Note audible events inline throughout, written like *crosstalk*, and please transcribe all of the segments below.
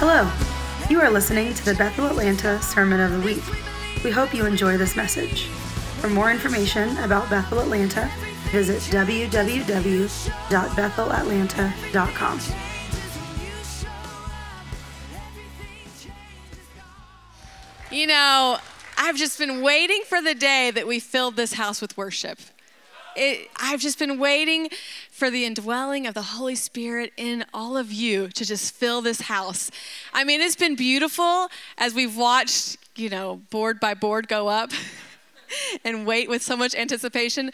Hello. You are listening to the Bethel Atlanta Sermon of the Week. We hope you enjoy this message. For more information about Bethel Atlanta, visit www.bethelatlanta.com. You know, I've just been waiting for the day that we filled this house with worship. It, I've just been waiting for the indwelling of the Holy Spirit in all of you to just fill this house. I mean, it's been beautiful as we've watched, you know, board by board go up *laughs* and wait with so much anticipation.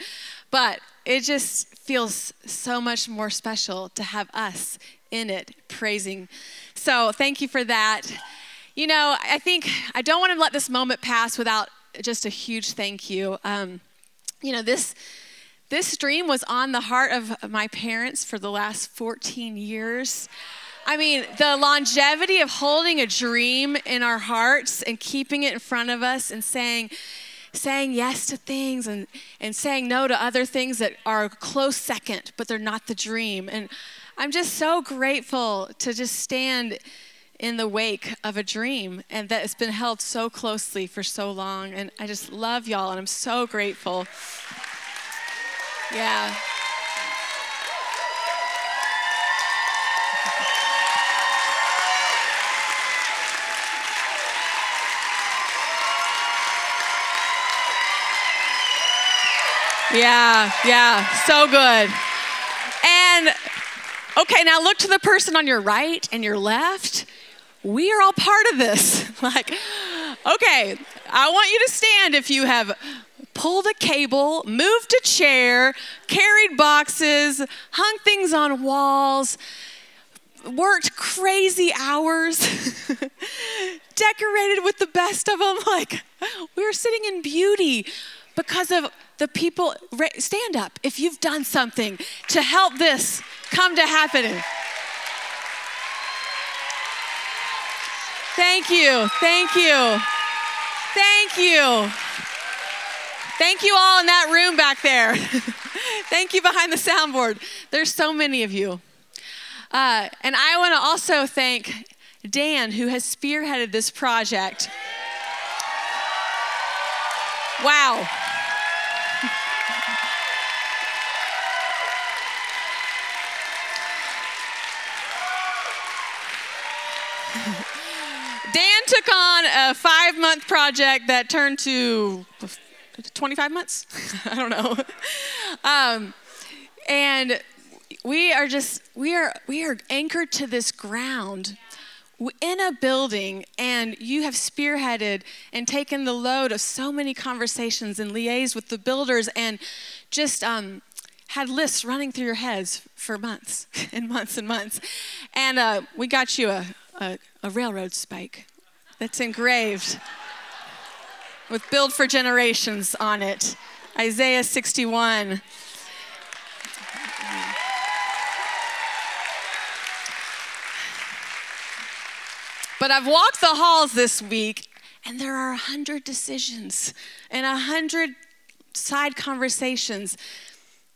But it just feels so much more special to have us in it praising. So thank you for that. You know, I think I don't want to let this moment pass without just a huge thank you. Um, you know, this this dream was on the heart of my parents for the last 14 years. I mean, the longevity of holding a dream in our hearts and keeping it in front of us and saying, saying yes to things and, and saying no to other things that are close second, but they're not the dream. And I'm just so grateful to just stand in the wake of a dream and that it's been held so closely for so long. And I just love y'all and I'm so grateful. Yeah. Yeah, yeah, so good. And okay, now look to the person on your right and your left. We are all part of this. *laughs* like, okay, I want you to stand if you have pulled a cable, moved a chair, carried boxes, hung things on walls, worked crazy hours, *laughs* decorated with the best of them. Like, we were sitting in beauty because of the people. Stand up if you've done something to help this come to happen. Thank you. Thank you. Thank you. Thank you all in that room back there. *laughs* Thank you behind the soundboard. There's so many of you. Uh, and I want to also thank Dan, who has spearheaded this project. Wow. *laughs* Dan took on a five month project that turned to 25 months? *laughs* I don't know. Um, and we are just, we are, we are anchored to this ground in a building and you have spearheaded and taken the load of so many conversations and liaised with the builders and just um, had lists running through your heads for months *laughs* and months and months. And uh, we got you a, a, a railroad spike that's engraved with Build for Generations on it. Isaiah 61. But I've walked the halls this week, and there are a hundred decisions and a hundred side conversations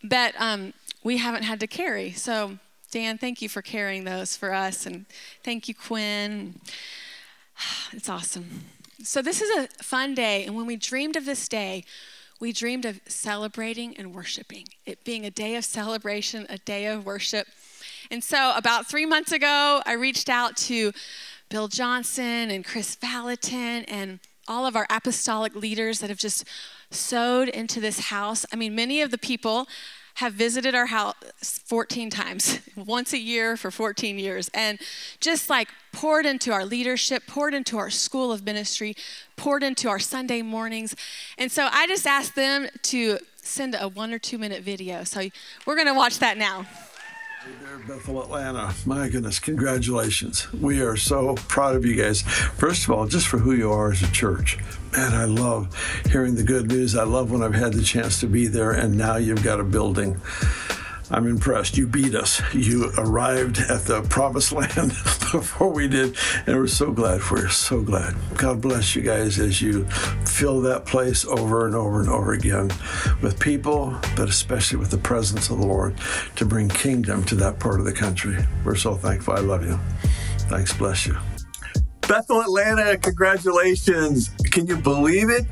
that um, we haven't had to carry. So, Dan, thank you for carrying those for us, and thank you, Quinn. *sighs* It's awesome. So, this is a fun day, and when we dreamed of this day, we dreamed of celebrating and worshiping, it being a day of celebration, a day of worship. And so, about three months ago, I reached out to Bill Johnson and Kris Vallotton and all of our apostolic leaders that have just sowed into this house. I mean, many of the people have visited our house 14 times, *laughs* once a year for 14 years, and just like poured into our leadership, poured into our school of ministry, poured into our Sunday mornings. And so I just asked them to send a one or two minute video. So we're going to watch that now. Bethel, Atlanta. My goodness, congratulations. We are so proud of you guys. First of all, just for who you are as a church. Man, I love hearing the good news. I love when I've had the chance to be there, and now you've got a building. I'm impressed. You beat us. You arrived at the promised *laughs* land before we did, and we're so glad for you. So glad. God bless you guys as you fill that place over and over and over again with people, but especially with the presence of the Lord to bring kingdom to that part of the country. We're so thankful. I love you. Thanks. Bless you. Bethel Atlanta, congratulations. Can you believe it?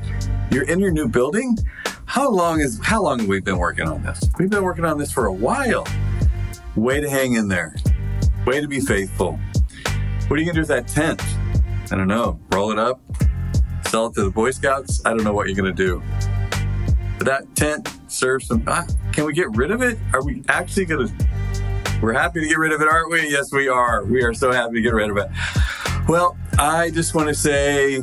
You're in your new building? How long is how long have we been working on this? We've been working on this for a while. Way to hang in there. Way to be faithful. What are you gonna do with that tent? I don't know. Roll it up? Sell it to the Boy Scouts? I don't know what you're gonna do. But that tent serves some ah, can we get rid of it? Are we actually gonna we're happy to get rid of it, aren't we? Yes, we are. We are so happy to get rid of it. Well, I just want to say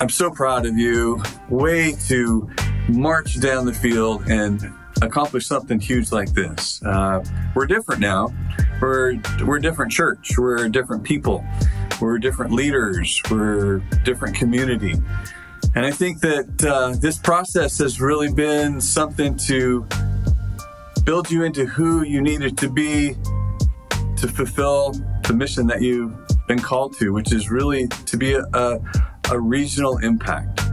I'm so proud of you. Way to march down the field and accomplish something huge like this. Uh, we're different now. We're we're a different church. We're different people. We're different leaders. We're different community. And I think that uh, this process has really been something to build you into who you needed to be to fulfill the mission that you've been called to, which is really to be a, a, a regional impact.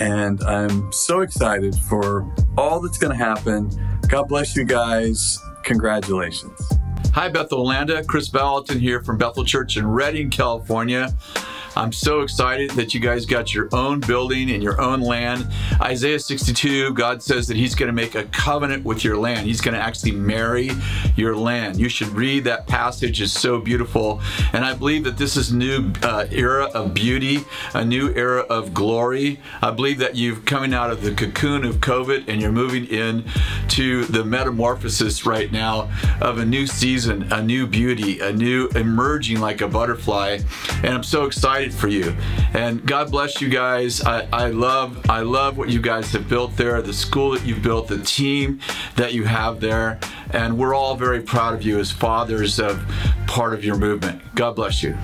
And I'm so excited for all that's going to happen. God bless you guys. Congratulations. Hi, Bethel Landa. Kris Vallotton here from Bethel Church in Redding, California. I'm so excited that you guys got your own building and your own land. Isaiah 62, God says that He's going to make a covenant with your land. He's going to actually marry your land. You should read that passage; it's so beautiful. And I believe that this is new uh, era of beauty, a new era of glory. I believe that you've coming out of the cocoon of COVID and you're moving in to the metamorphosis right now of a new season, a new beauty, a new emerging like a butterfly. And I'm so excited excited for you. And God bless you guys. I, I love I love what you guys have built there, the school that you've built, the team that you have there. And we're all very proud of you as fathers of part of your movement. God bless you.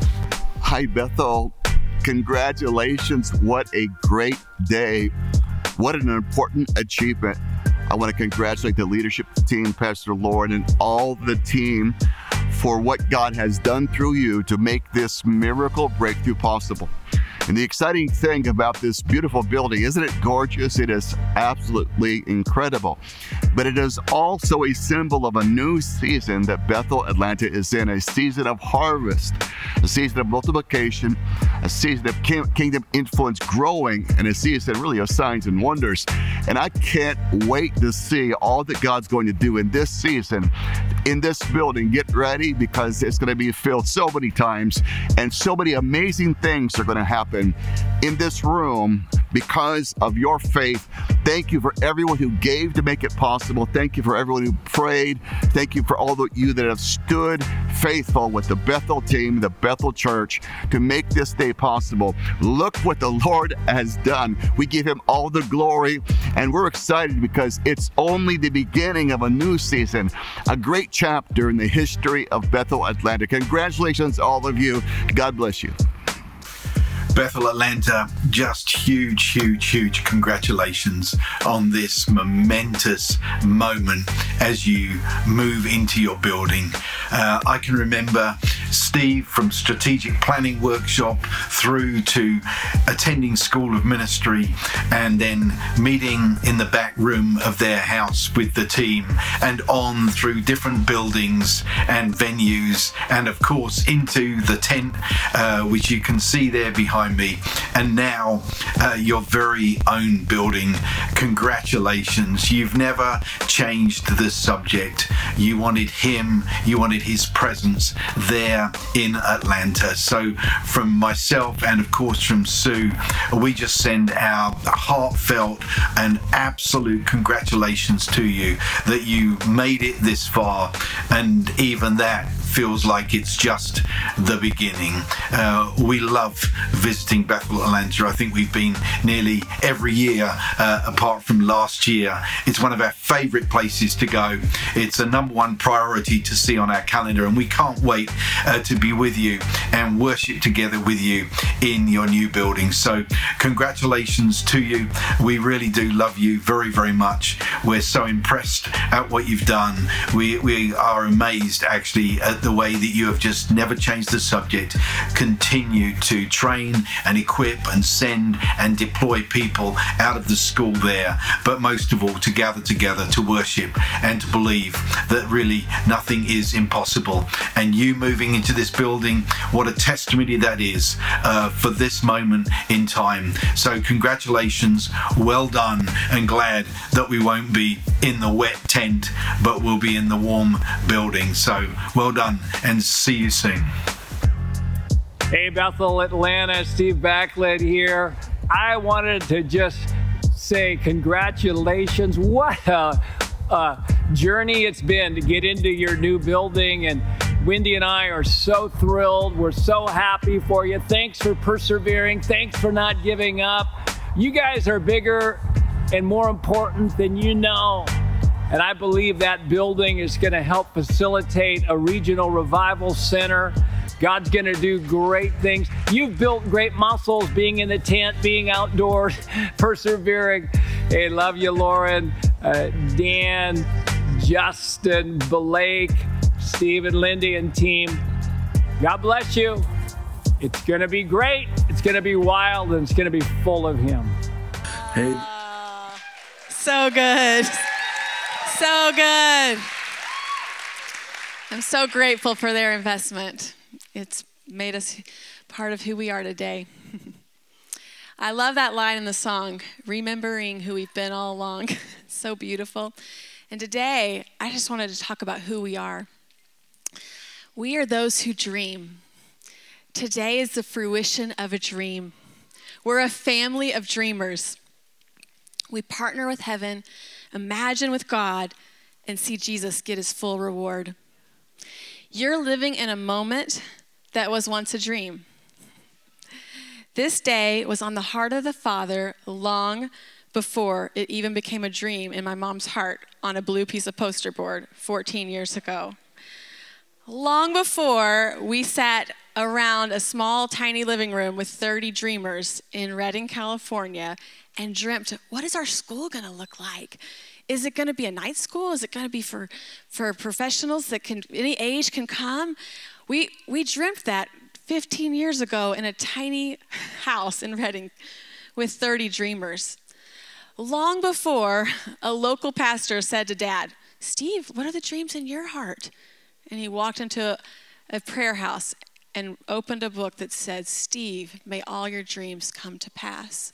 Hi, Bethel. Congratulations. What a great day. What an important achievement. I want to congratulate the leadership team, Pastor Lauren, and all the team for what God has done through you to make this miracle breakthrough possible. And the exciting thing about this beautiful building, isn't it gorgeous? It is absolutely incredible. But it is also a symbol of a new season that Bethel Atlanta is in a season of harvest, a season of multiplication, a season of kingdom influence growing, and a season really of signs and wonders. And I can't wait to see all that God's going to do in this season, in this building. Get ready because it's going to be filled so many times, and so many amazing things are going to happen happen in this room because of your faith. Thank you for everyone who gave to make it possible. Thank you for everyone who prayed. Thank you for all of you that have stood faithful with the Bethel team, the Bethel Church, to make this day possible. Look what the Lord has done. We give him all the glory, and we're excited because it's only the beginning of a new season, a great chapter in the history of Bethel Atlanta. Congratulations, all of you. God bless you. Bethel Atlanta, just huge, huge, huge congratulations on this momentous moment as you move into your building. Uh, I can remember Steve from Strategic Planning Workshop through to attending School of Ministry and then meeting in the back room of their house with the team and on through different buildings and venues and of course into the tent uh, which you can see there behind me and now uh, your very own building. Congratulations. You've never changed the subject. You wanted him, you wanted his presence there in Atlanta. So, from myself and of course from Sue, we just send our heartfelt and absolute congratulations to you that you made it this far. And even that feels like it's just the beginning. Uh, we love visiting Bethel Atlanta. I think we've been nearly every year, uh, apart from last year. It's one of our favourite places to go. It's a number one priority to see on our calendar, and we can't wait uh, to be with you and worship together with you in your new building. So, congratulations to you. We really do love you very, very much. We're so impressed at what you've done. We, we are amazed actually at the way that you have just never changed the subject, continue to train and equip and send and deploy people out of the school there, but most of all to gather together to worship and to believe that really nothing is impossible. And you moving into this building, what a testimony that is uh, for this moment in time. So, congratulations, well done, and glad that we won't be in the wet tent, but we'll be in the warm building. So, well done, and see you soon. Hey, Bethel, Atlanta, Steve Backlund here. I wanted to just say congratulations. What a, a journey it's been to get into your new building. And Wendy and I are so thrilled. We're so happy for you. Thanks for persevering. Thanks for not giving up. You guys are bigger and more important than you know. And I believe that building is going to help facilitate a regional revival center. God's going to do great things. You've built great muscles being in the tent, being outdoors, *laughs* persevering. Hey, love you, Lauren, uh, Dan, Justin, Blake, Stephen, Lindy, and team. God bless you. It's going to be great. It's going to be wild, and it's going to be full of Him. Hey, So good. So good. I'm so grateful for their investment. It's made us part of who we are today. *laughs* I love that line in the song, remembering who we've been all along. *laughs* so beautiful. And today, I just wanted to talk about who we are. We are those who dream. Today is the fruition of a dream. We're a family of dreamers. We partner with heaven, imagine with God, and see Jesus get his full reward. You're living in a moment that was once a dream. This day was on the heart of the Father long before it even became a dream in my mom's heart on a blue piece of poster board 14 years ago. Long before we sat around a small, tiny living room with 30 dreamers in Redding, California, and dreamt, what is our school going to look like? Is it going to be a night school? Is it going to be for, for professionals that can any age can come? We we dreamt that 15 years ago in a tiny house in Redding with 30 dreamers. Long before a local pastor said to dad, Steve, what are the dreams in your heart? And he walked into a, a prayer house and opened a book that said, Steve, may all your dreams come to pass.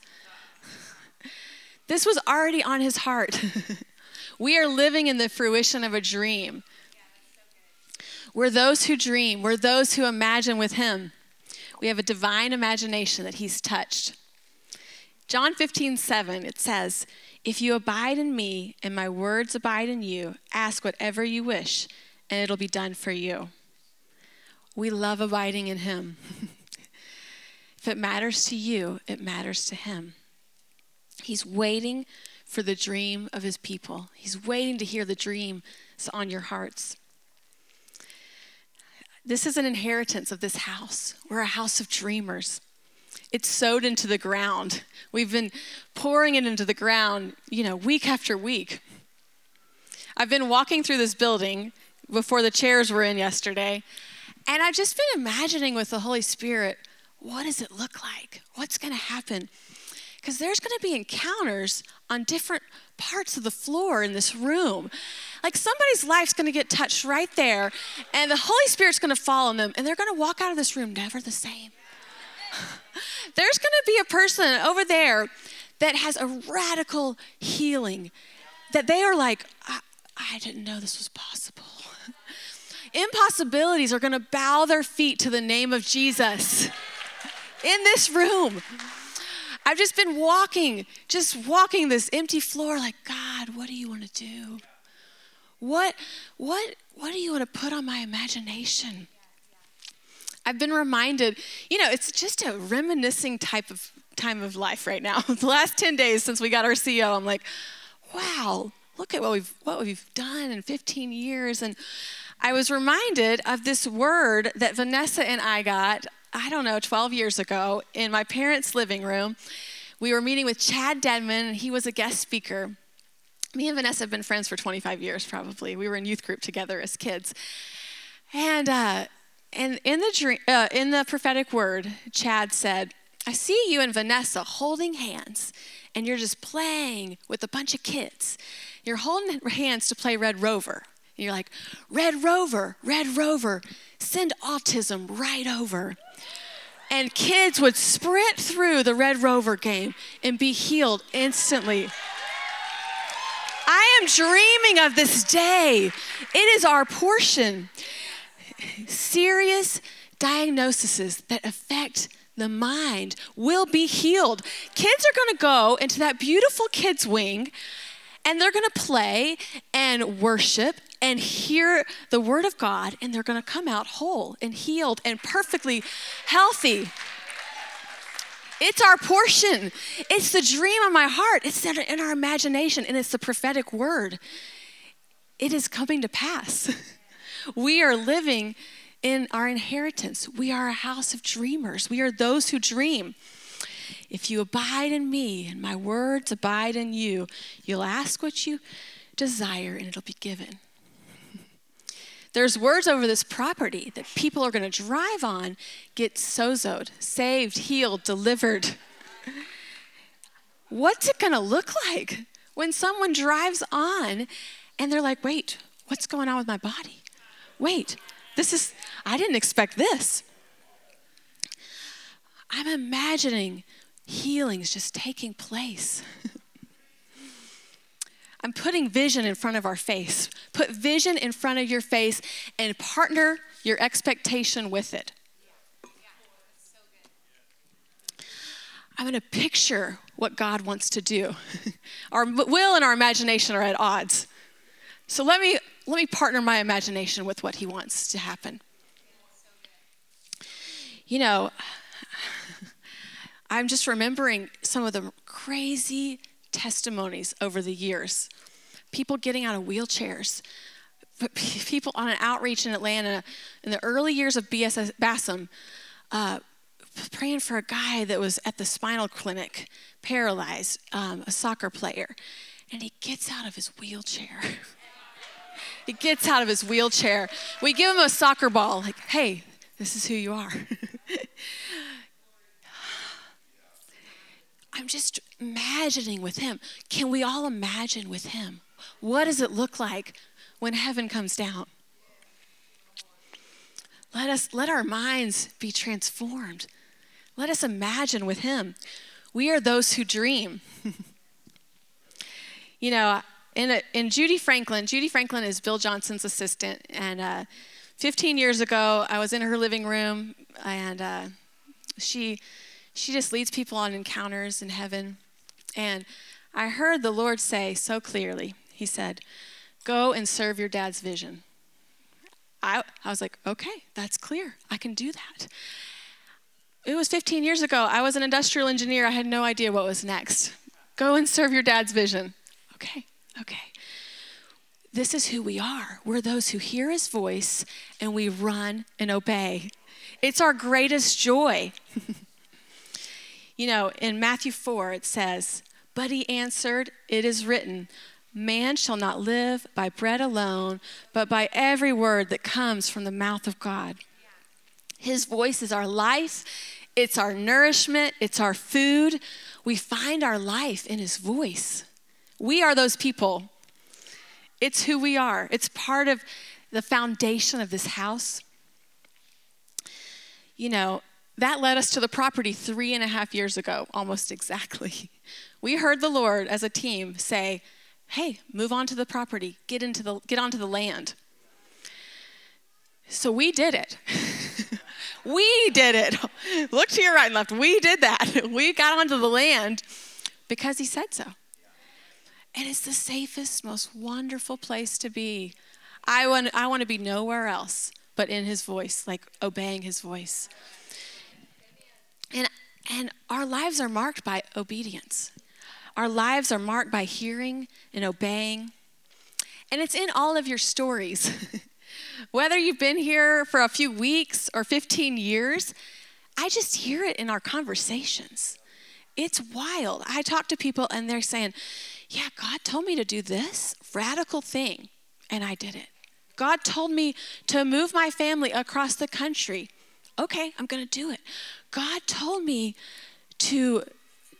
This was already on his heart. *laughs* we are living in the fruition of a dream. We're those who dream, we're those who imagine with him. We have a divine imagination that he's touched. John 15, 7, it says, If you abide in me and my words abide in you, ask whatever you wish, and it'll be done for you. We love abiding in him. *laughs* if it matters to you, it matters to him. He's waiting for the dream of his people. He's waiting to hear the dreams on your hearts. This is an inheritance of this house. We're a house of dreamers. It's sowed into the ground. We've been pouring it into the ground, you know, week after week. I've been walking through this building before the chairs were in yesterday, and I've just been imagining with the Holy Spirit, what does it look like? What's going to happen? because there's going to be encounters on different parts of the floor in this room. Like somebody's life's going to get touched right there, and the Holy Spirit's going to fall on them, and they're going to walk out of this room never the same. *laughs* there's going to be a person over there that has a radical healing that they are like, I, I didn't know this was possible. Impossibilities are going to bow their feet to the name of Jesus in this room. I've just been walking, just walking this empty floor like, God, what do you want to do? What, what, what do you want to put on my imagination? I've been reminded, you know, it's just a reminiscing type of time of life right now. *laughs* the last 10 days since we got our CEO, I'm like, wow, look at what we've what we've done in 15 years. And I was reminded of this word that Vanessa and I got I don't know, 12 years ago in my parents' living room. We were meeting with Chad Dedmon, and he was a guest speaker. Me and Vanessa have been friends for 25 years, probably. We were in youth group together as kids. And uh, and in the dream, uh, in the prophetic word, Chad said, "I see you and Vanessa holding hands, and you're just playing with a bunch of kids. You're holding hands to play Red Rover." And you're like, Red Rover, Red Rover, send autism right over. And kids would sprint through the Red Rover game and be healed instantly. I am dreaming of this day. It is our portion. Serious diagnoses that affect the mind will be healed. Kids are going to go into that beautiful kids' wing and they're going to play and worship and hear the word of God, and they're going to come out whole and healed and perfectly healthy. It's our portion. It's the dream of my heart. It's in our imagination, and it's the prophetic word. It is coming to pass. *laughs* We are living in our inheritance. We are a house of dreamers. We are those who dream. If you abide in me and my words abide in you, you'll ask what you desire and it'll be given. There's words over this property that people are going to drive on, get sozoed, saved, healed, delivered. What's it going to look like when someone drives on and they're like, wait, what's going on with my body? Wait, this is, I didn't expect this. I'm imagining healings just taking place. *laughs* I'm putting vision in front of our face. Put vision in front of your face and partner your expectation with it. I'm going to picture what God wants to do. *laughs* our will and our imagination are at odds. So let me let me partner my imagination with what he wants to happen. You know, *laughs* I'm just remembering some of the crazy testimonies over the years. People getting out of wheelchairs, *laughs* people on an outreach in Atlanta in the early years of BSS BASM, uh, praying for a guy that was at the spinal clinic, paralyzed, um, a soccer player, and he gets out of his wheelchair. *laughs* he gets out of his wheelchair. We give him a soccer ball, like, hey, this is who you are. *laughs* I'm just imagining with him. Can we all imagine with him? What does it look like when heaven comes down? Let us let our minds be transformed. Let us imagine with him. We are those who dream. *laughs* you know, in, a, in Judy Franklin, Judy Franklin is Bill Johnson's assistant, and uh, 15 years ago, I was in her living room, and uh, she she just leads people on encounters in heaven. And I heard the Lord say so clearly, He said, Go and serve your dad's vision. I, I was like, okay, that's clear. I can do that. It was 15 years ago. I was an industrial engineer. I had no idea what was next. Go and serve your dad's vision. Okay, okay. This is who we are. We're those who hear his voice and we run and obey. It's our greatest joy. *laughs* You know, in Matthew 4, it says, But he answered, It is written, Man shall not live by bread alone, but by every word that comes from the mouth of God. His voice is our life, it's our nourishment, it's our food. We find our life in his voice. We are those people. It's who we are, it's part of the foundation of this house. You know, that led us to the property three and a half years ago, almost exactly. *laughs* We heard the Lord as a team say, hey, move on to the property, get, into the, get onto the land. So we did it. *laughs* we did it. *laughs* Look to your right and left. We did that. We got onto the land because he said so. And it's the safest, most wonderful place to be. I want, I want to be nowhere else but in his voice, like obeying his voice. And, and our lives are marked by obedience. Our lives are marked by hearing and obeying. And it's in all of your stories. *laughs* Whether you've been here for a few weeks or 15 years, I just hear it in our conversations. It's wild. I talk to people and they're saying, Yeah, God told me to do this radical thing, and I did it. God told me to move my family across the country. Okay, I'm going to do it. God told me to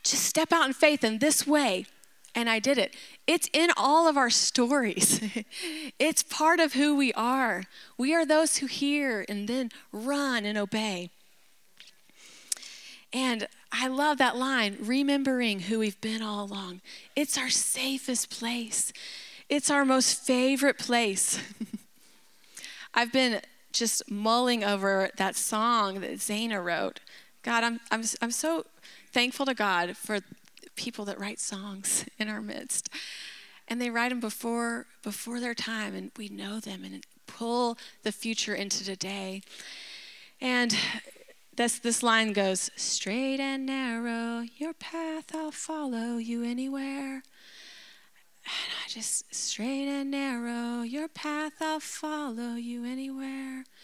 just step out in faith in this way, and I did it. It's in all of our stories. *laughs* it's part of who we are. We are those who hear and then run and obey. And I love that line, remembering who we've been all along. It's our safest place, it's our most favorite place. *laughs* I've been just mulling over that song that Zana wrote. God, I'm, I'm, I'm so thankful to God for people that write songs *laughs* in our midst. And they write them before, before their time, and we know them and pull the future into today. And this, this line goes straight and narrow, your path, I'll follow you anywhere. And I just, straight and narrow, your path, I'll follow you anywhere. *sighs*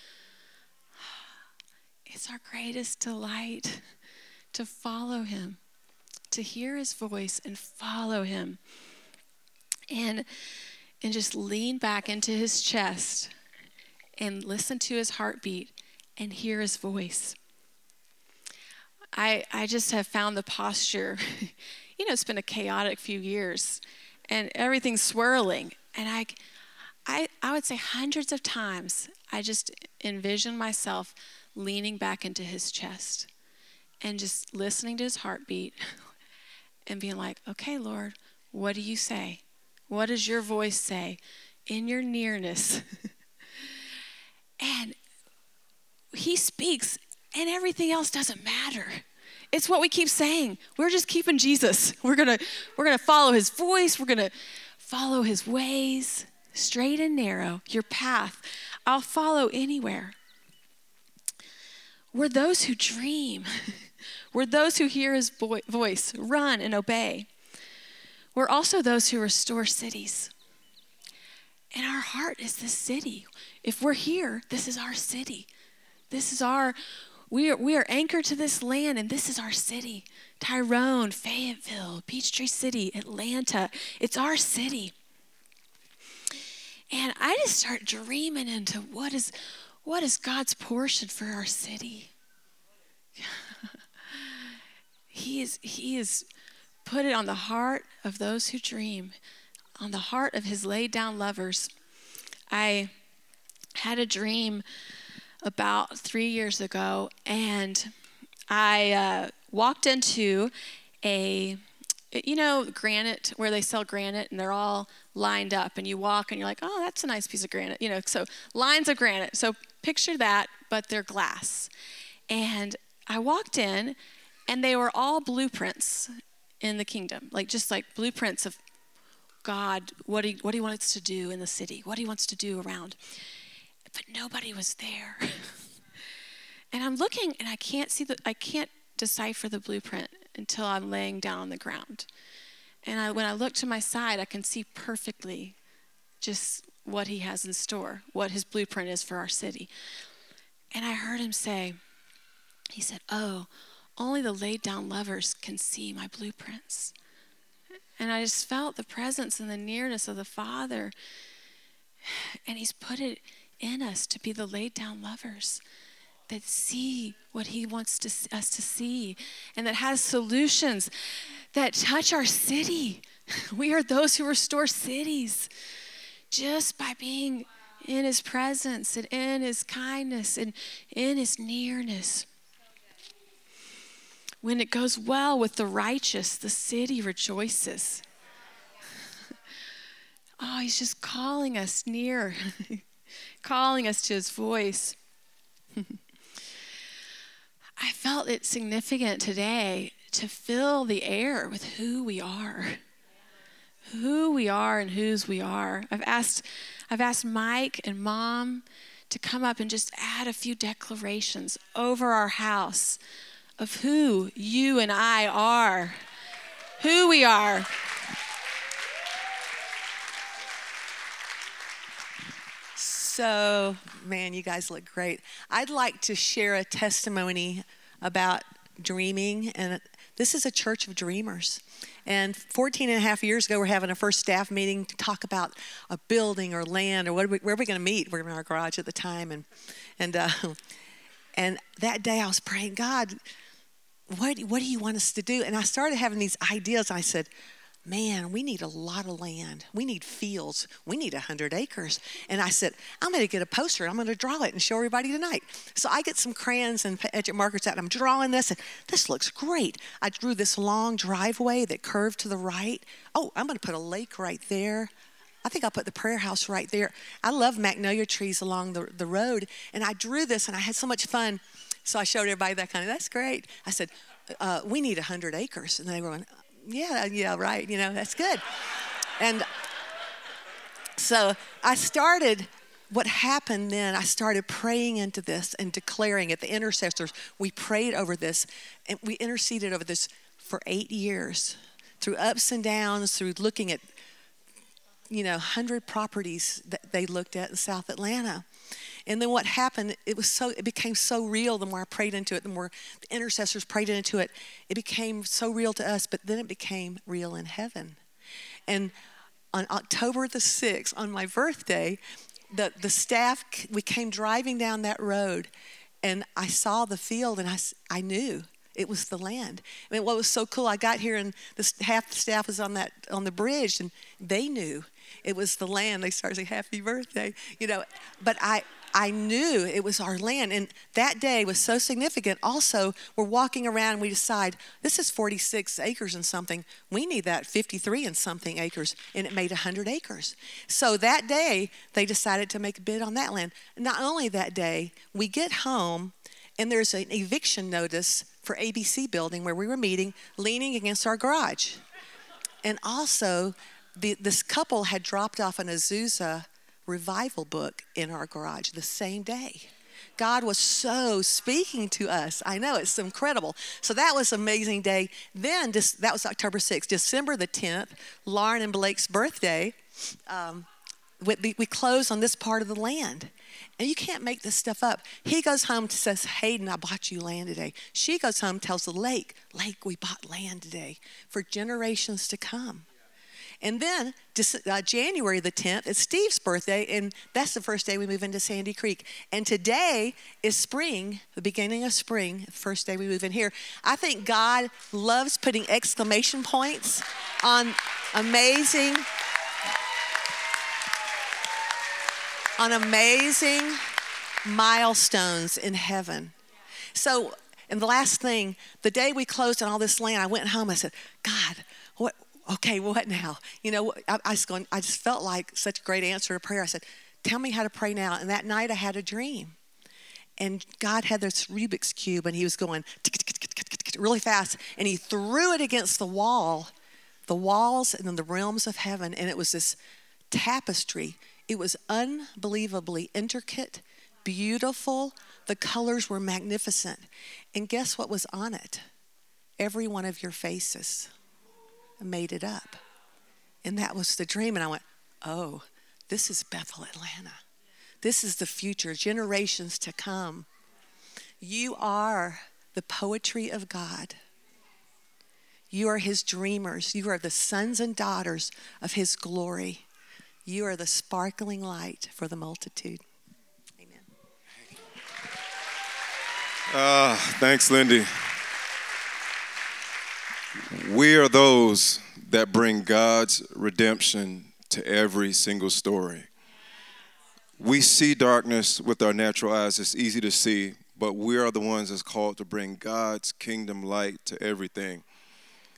It's our greatest delight to follow him, to hear his voice and follow him. And, and just lean back into his chest and listen to his heartbeat and hear his voice. I, I just have found the posture, *laughs* you know, it's been a chaotic few years and everything's swirling. And I, I, I would say hundreds of times, I just envision myself leaning back into his chest and just listening to his heartbeat *laughs* and being like, okay, Lord, what do you say? What does your voice say in your nearness? *laughs* and he speaks and everything else doesn't matter. It's what we keep saying. We're just keeping Jesus. *laughs* We're going to we're going to follow his voice. We're going to follow his ways, straight and narrow, your path. I'll follow anywhere. We're those who dream. *laughs* We're those who hear his voice, run and obey. We're also those who restore cities. And our heart is this city. If we're here, this is our city. This is our we are, we are anchored to this land, and this is our city Tyrone, Fayetteville, Peachtree City, Atlanta. It's our city. And I just start dreaming into what is, what is God's portion for our city. *laughs* he, is, he is put it on the heart of those who dream, on the heart of his laid down lovers. I had a dream about three years ago, and I uh, walked into a you know granite where they sell granite and they're all lined up and you walk and you're like oh that's a nice piece of granite you know so lines of granite. So picture that but they're glass. And i walked in and they were all blueprints in the kingdom like just like blueprints of god what he what he wants to do in the city what he wants to do around but nobody was there. *laughs* and I'm looking and I can't see the, I can't decipher the blueprint until I'm laying down on the ground. And I, when I look to my side, I can see perfectly just what he has in store, what his blueprint is for our city. And I heard him say, he said, Oh, only the laid down lovers can see my blueprints. And I just felt the presence and the nearness of the Father. *sighs* And he's put it in us to be the laid down lovers that see what he wants to, us to see and that has solutions that touch our city. *laughs* We are those who restore cities just by being in his presence and in his kindness and in his nearness. When it goes well with the righteous, the city rejoices. *laughs* Oh, he's just calling us near. *laughs* calling us to his voice. *laughs* I felt it significant today to fill the air with who we are. Who we are and whose we are. I've asked I've asked Mike and Mom to come up and just add a few declarations over our house of who you and I are. Who we are. So, man, you guys look great. I'd like to share a testimony about dreaming, and This is a church of dreamers. And 14 and a half years ago, we're having a first staff meeting to talk about a building or land or are we, where are we going to meet? We're in our garage at the time. And, and, uh, *laughs* and that day I was praying, God, what, what do you want us to do? And I started having these ideas. I said, man, we need a lot of land. We need fields. We need 100 acres. And I said, I'm going to get a poster. I'm going to draw it and show everybody tonight. So I get some crayons and edge markers out, and I'm drawing this, and this looks great. I drew this long driveway that curved to the right. Oh, I'm going to put a lake right there. I think I'll put the prayer house right there. I love magnolia trees along the, the road. And I drew this, and I had so much fun. So I showed everybody that kind of, that's great. I said, uh, we need 100 acres. And they were going, yeah, yeah, right, you know, that's good. And so I started, what happened then, I started praying into this and declaring it. The intercessors, we prayed over this and we interceded over this for eight years through ups and downs, through looking at, you know, 100 properties that they looked at in South Atlanta. And then what happened, it was so it became so real the more I prayed into it, the more the intercessors prayed into it, it became so real to us, but then it became real in heaven. And on October the 6th, on my birthday, the, the staff, we came driving down that road and I saw the field and I, I knew it was the land. I mean, what was so cool, I got here and the, half the staff was on that on the bridge and they knew it was the land. They started saying happy birthday, you know. But I I knew it was our land. And that day was so significant. Also, we're walking around and we decide this is 46 acres and something. We need that 53 and something acres. And it made 100 acres. So that day, they decided to make a bid on that land. Not only that day, we get home and there's an eviction notice for ABC building where we were meeting, leaning against our garage. And also, the, this couple had dropped off an Azusa revival book in our garage the same day. God was so speaking to us. I know it's incredible. So that was an amazing day. Then just, that was October 6th, December the 10th, Lauren and Blake's birthday. Um, we, we close on this part of the land. And you can't make this stuff up. He goes home and says, Hayden, I bought you land today. She goes home, tells the lake, Lake, we bought land today for generations to come. And then uh, January the 10th, it's Steve's birthday, and that's the first day we move into Sandy Creek. And today is spring, the beginning of spring, first day we move in here. I think God loves putting exclamation points on amazing, on amazing milestones in heaven. So, and the last thing, the day we closed on all this land, I went home. I said, God, what okay, what now? You know, I, I, was going, I just felt like such a great answer to prayer. I said, tell me how to pray now. And that night I had a dream. And God had this Rubik's Cube and he was going really fast. And he threw it against the wall, the walls and then the realms of heaven. And it was this tapestry. It was unbelievably intricate, beautiful. The colors were magnificent. And guess what was on it? Every one of your faces made it up. And that was the dream. And I went, oh, this is Bethel, Atlanta. This is the future, generations to come. You are the poetry of God. You are his dreamers. You are the sons and daughters of his glory. You are the sparkling light for the multitude. Amen. Uh, thanks, Lindy. We are those that bring God's redemption to every single story. We see darkness with our natural eyes, it's easy to see, but we are the ones that's called to bring God's kingdom light to everything.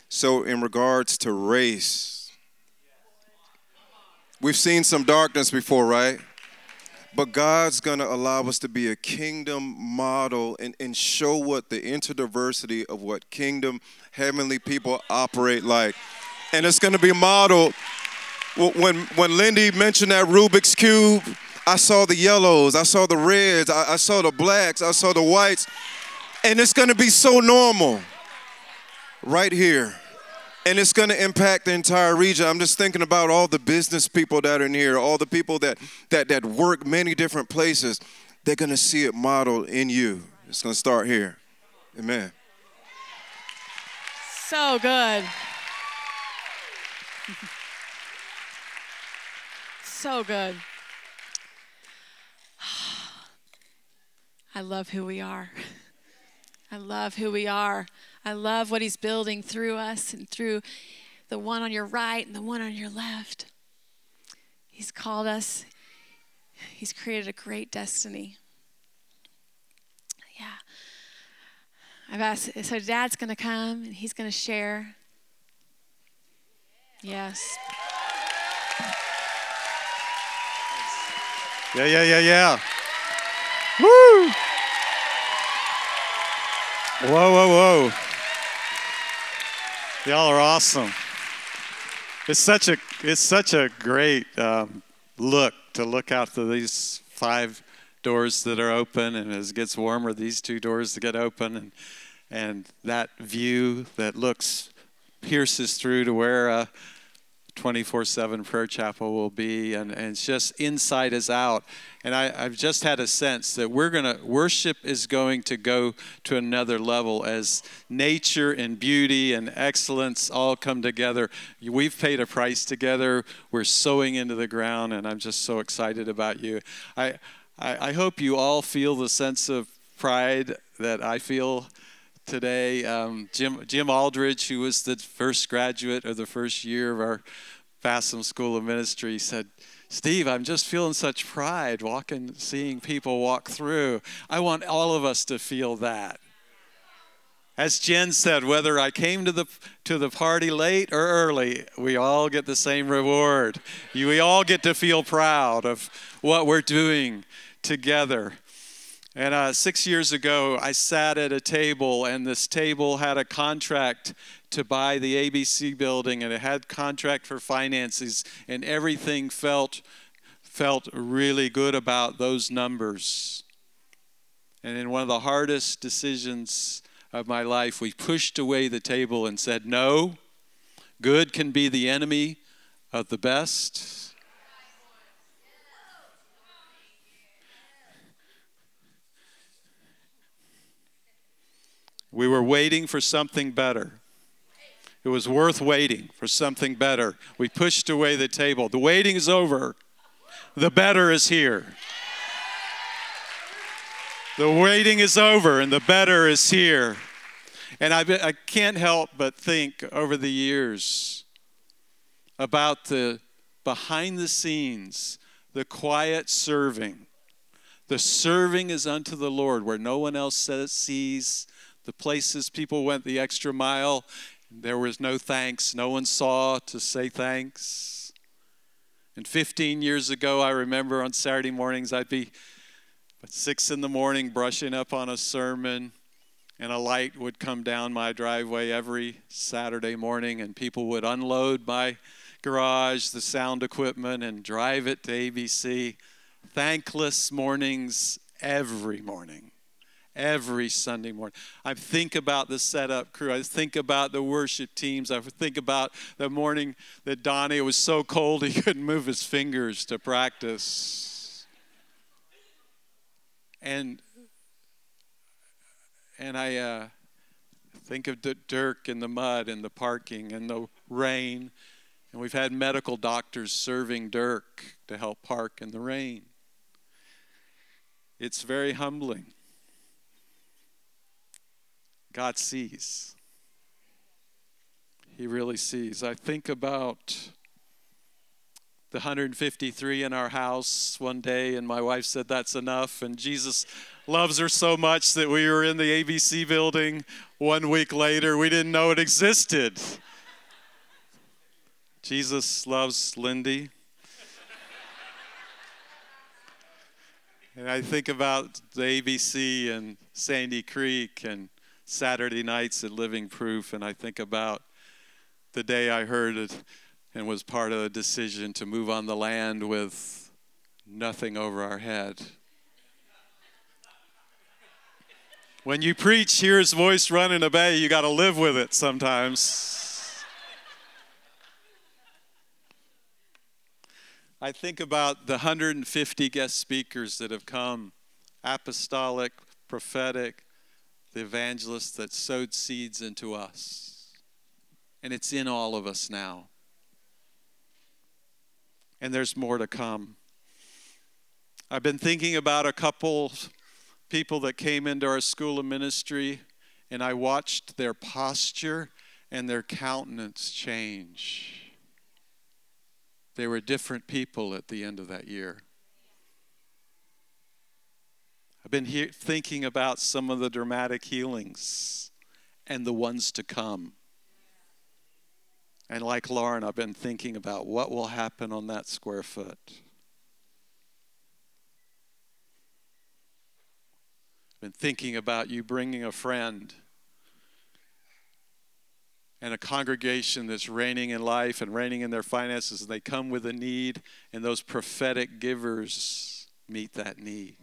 So, in regards to race, we've seen some darkness before, right? But God's going to allow us to be a kingdom model and, and show what the interdiversity of what kingdom heavenly people operate like. And it's going to be modeled. When, when Lindy mentioned that Rubik's Cube, I saw the yellows, I saw the reds, I, I saw the blacks, I saw the whites. And it's going to be so normal right here and it's going to impact the entire region. I'm just thinking about all the business people that are in here, all the people that that that work many different places. They're going to see it modeled in you. It's going to start here. Amen. So good. *laughs* so good. *sighs* I love who we are. I love who we are. I love what He's building through us and through the one on your right and the one on your left. He's called us, He's created a great destiny. Yeah. I've asked, so Dad's going to come and he's going to share. Yes. Yeah, yeah, yeah, yeah. Woo! Whoa, whoa, whoa. Y'all are awesome. It's such a it's such a great um, look to look out to these five doors that are open, and as it gets warmer, these two doors to get open, and and that view that looks pierces through to where a 24/7 prayer chapel will be, and, and it's just inside is out. And I, I've just had a sense that we're gonna worship is going to go to another level as nature and beauty and excellence all come together. We've paid a price together. We're sowing into the ground, and I'm just so excited about you. I, I, I hope you all feel the sense of pride that I feel today. Um, Jim, Jim Aldridge, who was the first graduate of the first year of our Bassham School of Ministry, said, Steve, I'm just feeling such pride walking, seeing people walk through. I want all of us to feel that. As Jen said, whether I came to the to the party late or early, we all get the same reward. We all get to feel proud of what we're doing together. And uh, six years ago, I sat at a table, and this table had a contract to buy the ABC building, and it had contract for finances, and everything felt felt really good about those numbers. And in one of the hardest decisions of my life, we pushed away the table and said, "No, good can be the enemy of the best." We were waiting for something better. It was worth waiting for something better. We pushed away the table. The waiting is over. The better is here. The waiting is over and the better is here. And I, I can't help but think over the years about the behind the scenes, the quiet serving. The serving is unto the Lord where no one else sees, the places people went the extra mile. There was no thanks. No one saw to say thanks. And 15 years ago, I remember on Saturday mornings, I'd be at six in the morning brushing up on a sermon, and a light would come down my driveway every Saturday morning, and people would unload my garage, the sound equipment, and drive it to ABC. Thankless mornings every morning every Sunday morning. I think about the setup crew. I think about the worship teams. I think about the morning that Donnie was so cold he *laughs* couldn't move his fingers to practice. And and I uh, think of Dirk in the mud and the parking and the rain. And we've had medical doctors serving Dirk to help park in the rain. It's very humbling. God sees. He really sees. I think about the 153 in our house one day, and my wife said that's enough. And Jesus loves her so much that we were in the ABC building one week later. We didn't know it existed. Jesus loves Lindy. and I think about the ABC and Sandy Creek and Saturday nights at Living Proof, and I think about the day I heard it and was part of a decision to move on the land with nothing over our head. When you preach, hear his voice run and obey, you got to live with it sometimes. I think about the 150 guest speakers that have come apostolic, prophetic, the evangelists that sowed seeds into us. And it's in all of us now. And there's more to come. I've been thinking about a couple people that came into our school of ministry, and I watched their posture and their countenance change. They were different people at the end of that year. I've been thinking about some of the dramatic healings and the ones to come. And like Lauren, I've been thinking about what will happen on that square foot. I've been thinking about you bringing a friend and a congregation that's reigning in life and reigning in their finances, and they come with a need, and those prophetic givers meet that need.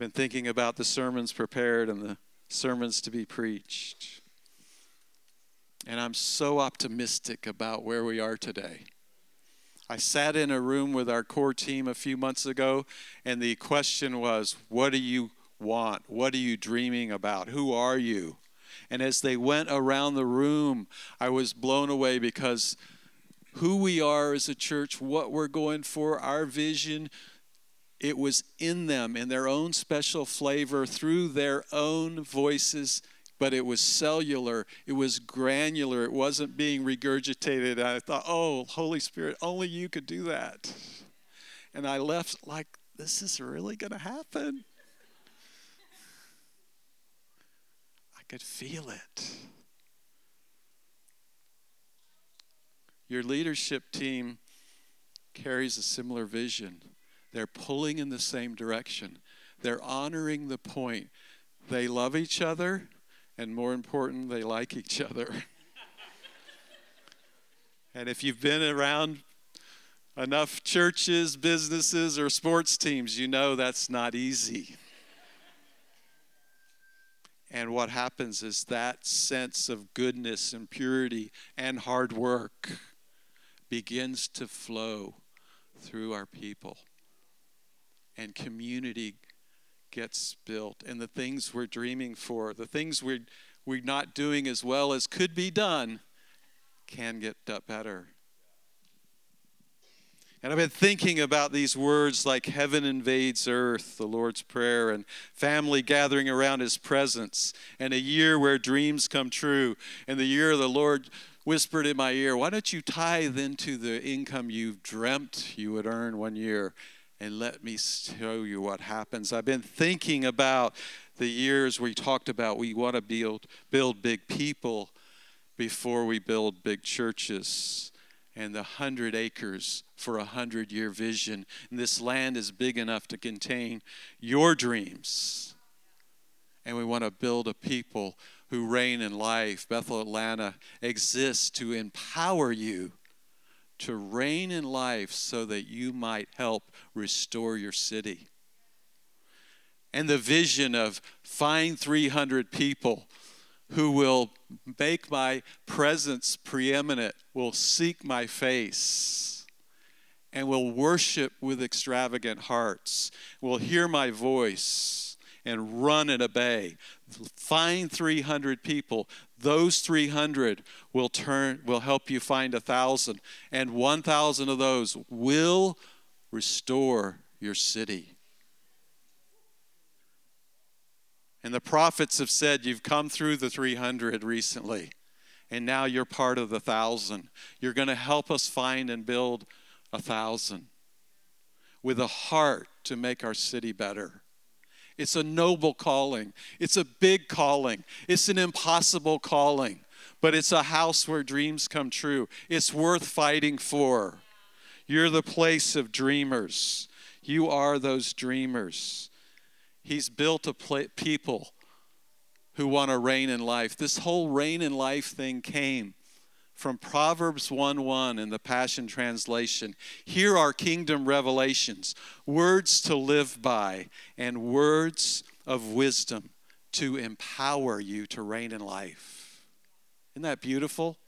Been thinking about the sermons prepared and the sermons to be preached. And I'm so optimistic about where we are today. I sat in a room with our core team a few months ago, and the question was, What do you want? What are you dreaming about? Who are you? And as they went around the room, I was blown away because who we are as a church, what we're going for, our vision, it was in them, in their own special flavor, through their own voices but it was cellular, it was granular, it wasn't being regurgitated. I thought, oh, Holy Spirit, only you could do that. And I left like, this is really going to happen. I could feel it. Your leadership team carries a similar vision. They're pulling in the same direction. They're honoring the point. They love each other and more important, they like each other. *laughs* and if you've been around enough churches, businesses, or sports teams, you know that's not easy. And what happens is that sense of goodness and purity and hard work begins to flow through our people. And community gets built and the things we're dreaming for, the things we're, we're not doing as well as could be done, can get better. And I've been thinking about these words like heaven invades earth, the Lord's Prayer, and family gathering around His presence, and a year where dreams come true, and the year the Lord whispered in my ear, Why don't you tithe into the income you've dreamt you would earn one year? And let me show you what happens. I've been thinking about the years we talked about we want to build build big people before we build big churches and the hundred acres for a hundred year vision. And this land is big enough to contain your dreams. And we want to build a people who reign in life. Bethel Atlanta exists to empower you to reign in life so that you might help restore your city. And the vision of find 300 people who will make my presence preeminent, will seek my face, and will worship with extravagant hearts, will hear my voice and run and obey. Find 300 people those 300 will turn will help you find a thousand and 1000 of those will restore your city. And the prophets have said you've come through the 300 recently and now you're part of the thousand. You're going to help us find and build a thousand with a heart to make our city better it's a noble calling. It's a big calling. It's an impossible calling, but it's a house where dreams come true. It's worth fighting for. You're the place of dreamers. You are those dreamers. He's built a pla- people who want to reign in life. This whole reign in life thing came from Proverbs 1 1 in the Passion Translation. Here are kingdom revelations, words to live by, and words of wisdom to empower you to reign in life. Isn't that beautiful?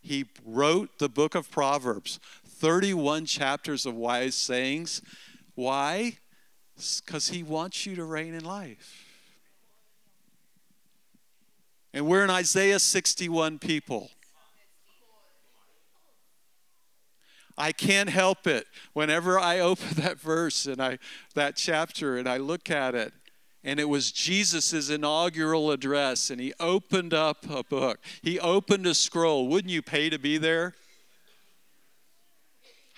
He wrote the book of Proverbs, 31 chapters of wise sayings. Why? Because He wants you to reign in life. And we're in Isaiah 61 people. I can't help it. Whenever I open *laughs* that verse and I that chapter and I look at it, and it was Jesus' inaugural address, and he opened up a book. He opened a scroll. Wouldn't you pay to be there?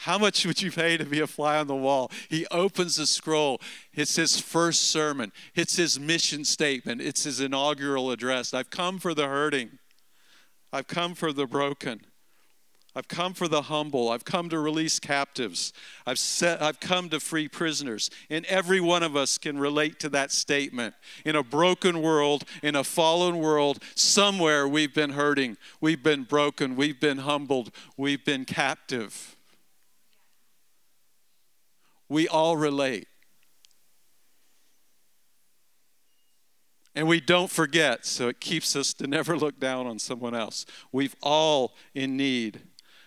How much would you pay to be a fly on the wall? He opens the scroll. It's his first sermon, it's his mission statement, it's his inaugural address. I've come for the hurting, I've come for the broken. I've come for the humble. I've come to release captives. I've, set, I've come to free prisoners. And every one of us can relate to that statement. In a broken world, in a fallen world, somewhere we've been hurting, we've been broken, we've been humbled, we've been captive. We all relate. And we don't forget, so it keeps us to never look down on someone else. We've all in need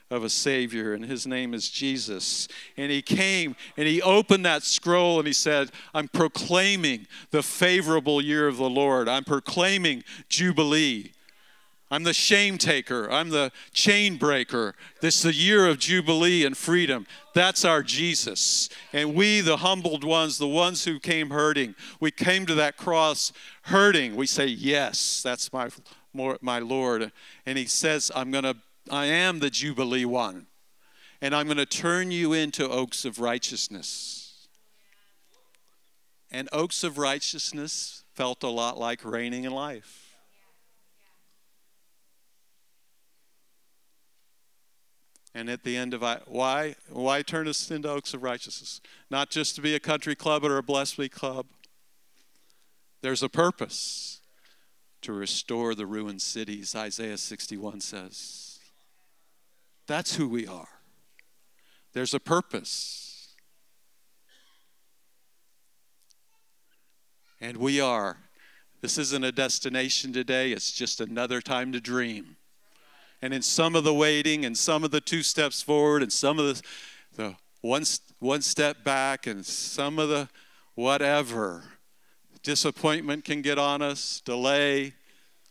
of a Savior, and his name is Jesus. And he came and he opened that scroll and he said, I'm proclaiming the favorable year of the Lord. I'm proclaiming Jubilee. I'm the shame taker. I'm the chain breaker. This is the year of Jubilee and freedom. That's our Jesus. And we, the humbled ones, the ones who came hurting, we came to that cross hurting. We say, Yes, that's my, my Lord. And He says, I'm going to I am the Jubilee one. And I'm going to turn you into oaks of righteousness. And oaks of righteousness felt a lot like reigning in life. And at the end of why why turn us into oaks of righteousness? Not just to be a country club or a blessed week club. There's a purpose to restore the ruined cities, Isaiah 61 says. That's who we are. There's a purpose. And we are. This isn't a destination today, it's just another time to dream. And in some of the waiting, and some of the two steps forward, and some of the, the one, one step back, and some of the whatever, disappointment can get on us, delay,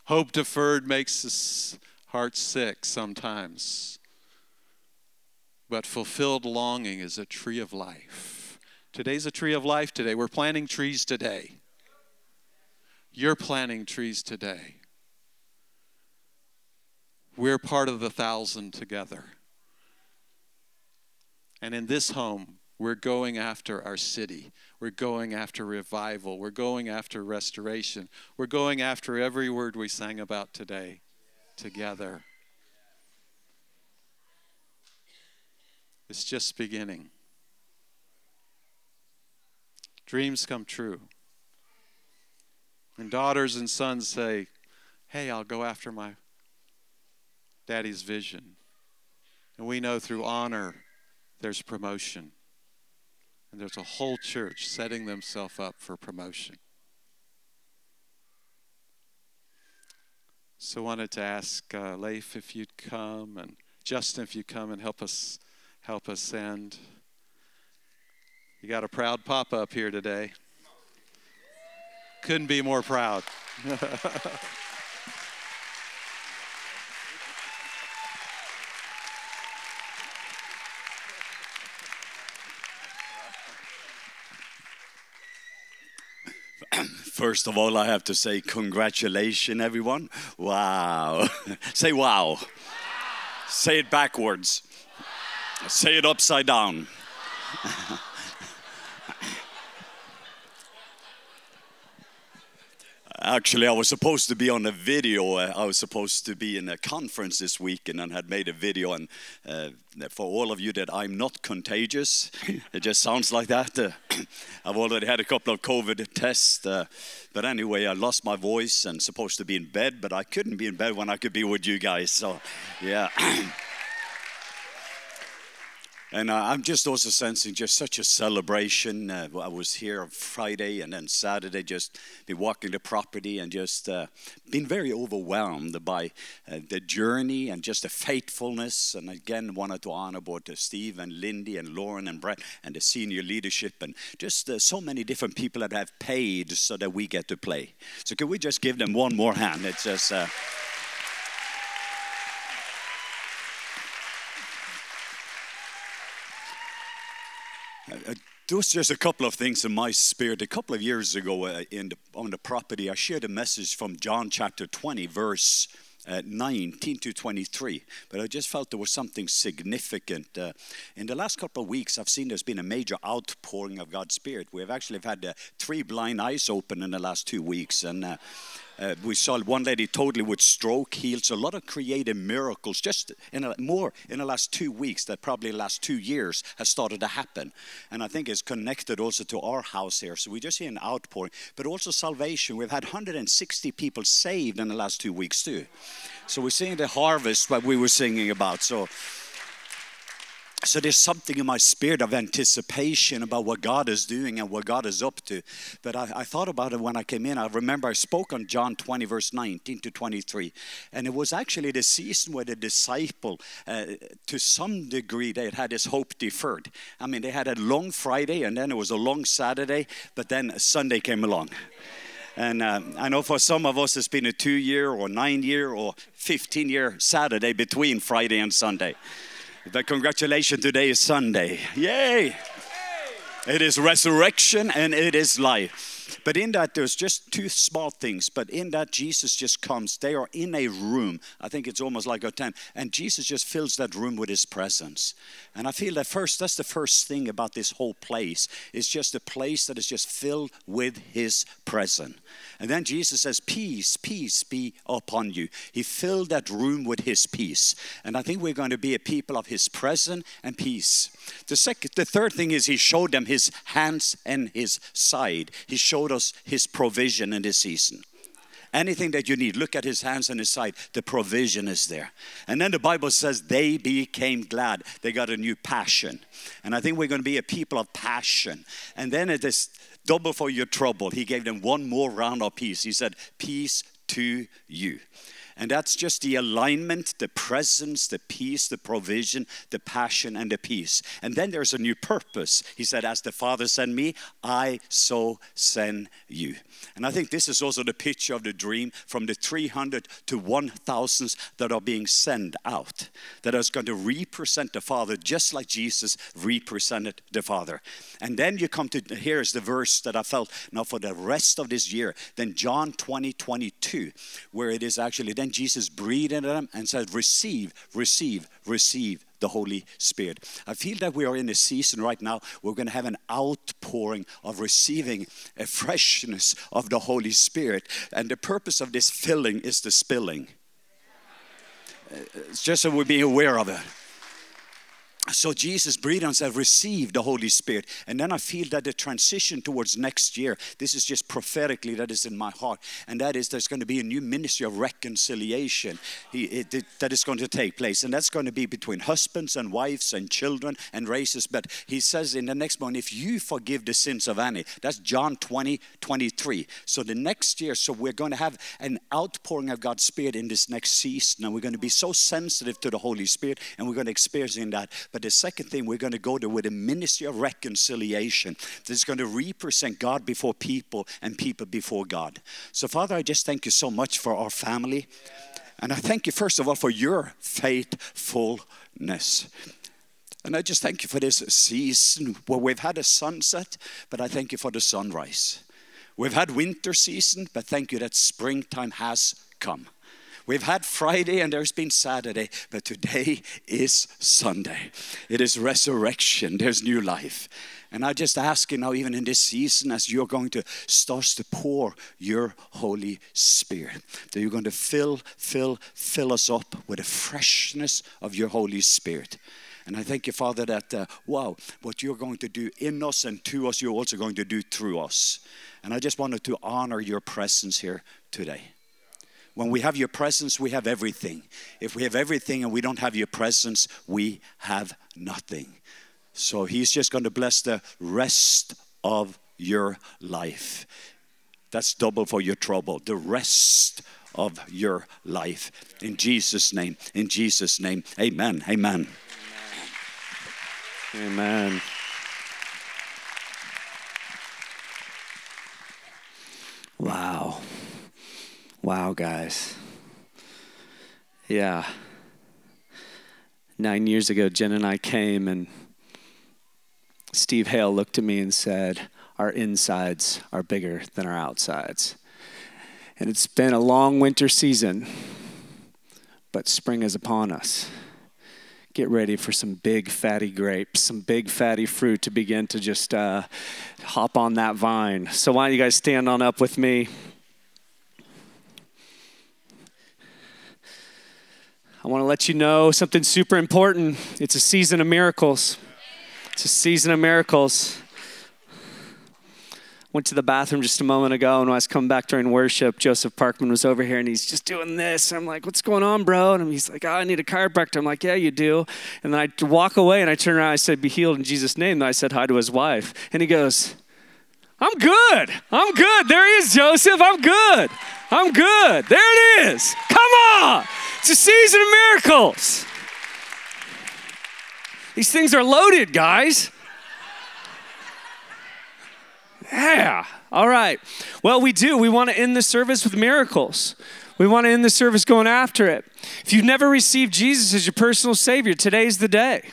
hope deferred makes us heart sick sometimes. But fulfilled longing is a tree of life. Today's a tree of life today. We're planting trees today. You're planting trees today. We're part of the thousand together. And in this home, we're going after our city. We're going after revival. We're going after restoration. We're going after every word we sang about today together. It's just beginning. Dreams come true. And daughters and sons say, Hey, I'll go after my daddy's vision. And we know through honor there's promotion. And there's a whole church setting themselves up for promotion. So I wanted to ask uh, Leif if you'd come and Justin if you'd come and help us help us send. You got a proud papa up here today. Couldn't be more proud. *laughs* First of all, I have to say congratulations, everyone. Wow. *laughs* say wow. wow. Say it backwards. Say it upside down. Actually, I was supposed to be on a video. Uh, I was supposed to be in a conference this week and had made a video. And uh, for all of you that I'm not contagious, *laughs* it just sounds like that. Uh, *clears throat* I've already had a couple of COVID tests. Uh, but anyway, I lost my voice and supposed to be in bed, but I couldn't be in bed when I could be with you guys. So, yeah. *clears throat* And uh, I'm just also sensing just such a celebration. Uh, I was here on Friday and then Saturday, just been walking the property and just uh, been very overwhelmed by uh, the journey and just the faithfulness. And again, wanted to honor both Steve and Lindy and Lauren and Brett and the senior leadership and just uh, so many different people that have paid so that we get to play. So can we just give them one more hand? It's just. Uh, Uh, just a couple of things in my spirit. A couple of years ago uh, in the, on the property, I shared a message from John chapter 20, verse uh, 19 to 23. But I just felt there was something significant. Uh, in the last couple of weeks, I've seen there's been a major outpouring of God's Spirit. We've actually had uh, three blind eyes open in the last two weeks. And uh, uh, we saw one lady totally with stroke healed. A lot of creative miracles just in a, more in the last two weeks that probably last two years has started to happen. And I think it's connected also to our house here. So we just see an outpouring, but also salvation. We've had 160 people saved in the last two weeks too. So we're seeing the harvest that we were singing about. So so there's something in my spirit of anticipation about what God is doing and what God is up to. But I, I, thought about it when I came in. I remember I spoke on John 20, verse 19 to 23. And it was actually the season where the disciple, uh, to some degree, they had this hope deferred. I mean, they had a long Friday and then it was a long Saturday, but then Sunday came along. And uh, I know for some of us, it's been a two year or nine year or 15 year Saturday between Friday and Sunday. But congratulations, today is Sunday. Yay! It is resurrection and it is life. But in that, there's just two small things. But in that, Jesus just comes. They are in a room. I think it's almost like a tent. And Jesus just fills that room with his presence. And I feel that first, that's the first thing about this whole place. It's just a place that is just filled with his presence. And then Jesus says, Peace, peace be upon you. He filled that room with his peace. And I think we're going to be a people of his presence and peace. The second, the third thing is he showed them his hands and his side. He showed us his provision in this season. Anything that you need, look at his hands and his side. The provision is there. And then the Bible says they became glad. They got a new passion. And I think we're going to be a people of passion. And then it is double for your trouble. He gave them one more round of peace. He said, Peace to you. And that's just the alignment, the presence, the peace, the provision, the passion, and the peace. And then there's a new purpose. He said, As the Father sent me, I so send you. And I think this is also the picture of the dream from the 300 to 1,000 that are being sent out, that is going to represent the Father just like Jesus represented the Father. And then you come to here's the verse that I felt now for the rest of this year. Then John 20, 22, where it is actually then Jesus breathed into them and said, Receive, receive, receive the Holy Spirit. I feel that we are in a season right now, we're going to have an outpouring of receiving a freshness of the Holy Spirit. And the purpose of this filling is the spilling. It's just so we be aware of it. So Jesus breathed and said, Receive the Holy Spirit. And then I feel that the transition towards next year, this is just prophetically that is in my heart. And that is there's going to be a new ministry of reconciliation that is going to take place. And that's going to be between husbands and wives and children and races. But he says in the next one, if you forgive the sins of any, that's John 20, 23. So the next year, so we're going to have an outpouring of God's Spirit in this next season. And we're going to be so sensitive to the Holy Spirit and we're going to experience in that. But but the second thing we're going to go to with a ministry of reconciliation that's going to represent God before people and people before God. So, Father, I just thank you so much for our family. And I thank you, first of all, for your faithfulness. And I just thank you for this season where we've had a sunset, but I thank you for the sunrise. We've had winter season, but thank you that springtime has come. We've had Friday and there's been Saturday, but today is Sunday. It is resurrection, there's new life. And I just ask you now, even in this season, as you're going to start to pour your Holy Spirit, that you're going to fill, fill, fill us up with the freshness of your Holy Spirit. And I thank you, Father, that, uh, wow, what you're going to do in us and to us, you're also going to do through us. And I just wanted to honor your presence here today. When we have your presence, we have everything. If we have everything and we don't have your presence, we have nothing. So he's just going to bless the rest of your life. That's double for your trouble. The rest of your life. In Jesus' name, in Jesus' name, amen, amen. Amen. Wow. Wow, guys. Yeah. Nine years ago, Jen and I came, and Steve Hale looked at me and said, Our insides are bigger than our outsides. And it's been a long winter season, but spring is upon us. Get ready for some big fatty grapes, some big fatty fruit to begin to just uh, hop on that vine. So, why don't you guys stand on up with me? I want to let you know something super important. It's a season of miracles. It's a season of miracles. Went to the bathroom just a moment ago, and when I was coming back during worship, Joseph Parkman was over here, and he's just doing this. I'm like, "What's going on, bro?" And he's like, oh, "I need a chiropractor." I'm like, "Yeah, you do." And then I walk away, and I turn around, and I said, "Be healed in Jesus' name." And I said hi to his wife, and he goes, "I'm good. I'm good." There he is, Joseph. I'm good. I'm good. There it is. Come on. It's a season of miracles. These things are loaded, guys. Yeah. All right. Well, we do. We want to end the service with miracles. We want to end the service going after it. If you've never received Jesus as your personal Savior, today's the day.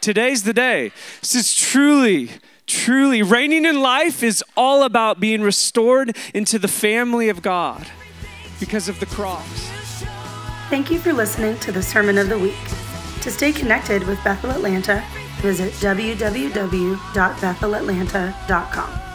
Today's the day. This is truly, truly, reigning in life is all about being restored into the family of God because of the cross. Thank you for listening to the Sermon of the Week. To stay connected with Bethel Atlanta, visit www.bethelatlanta.com.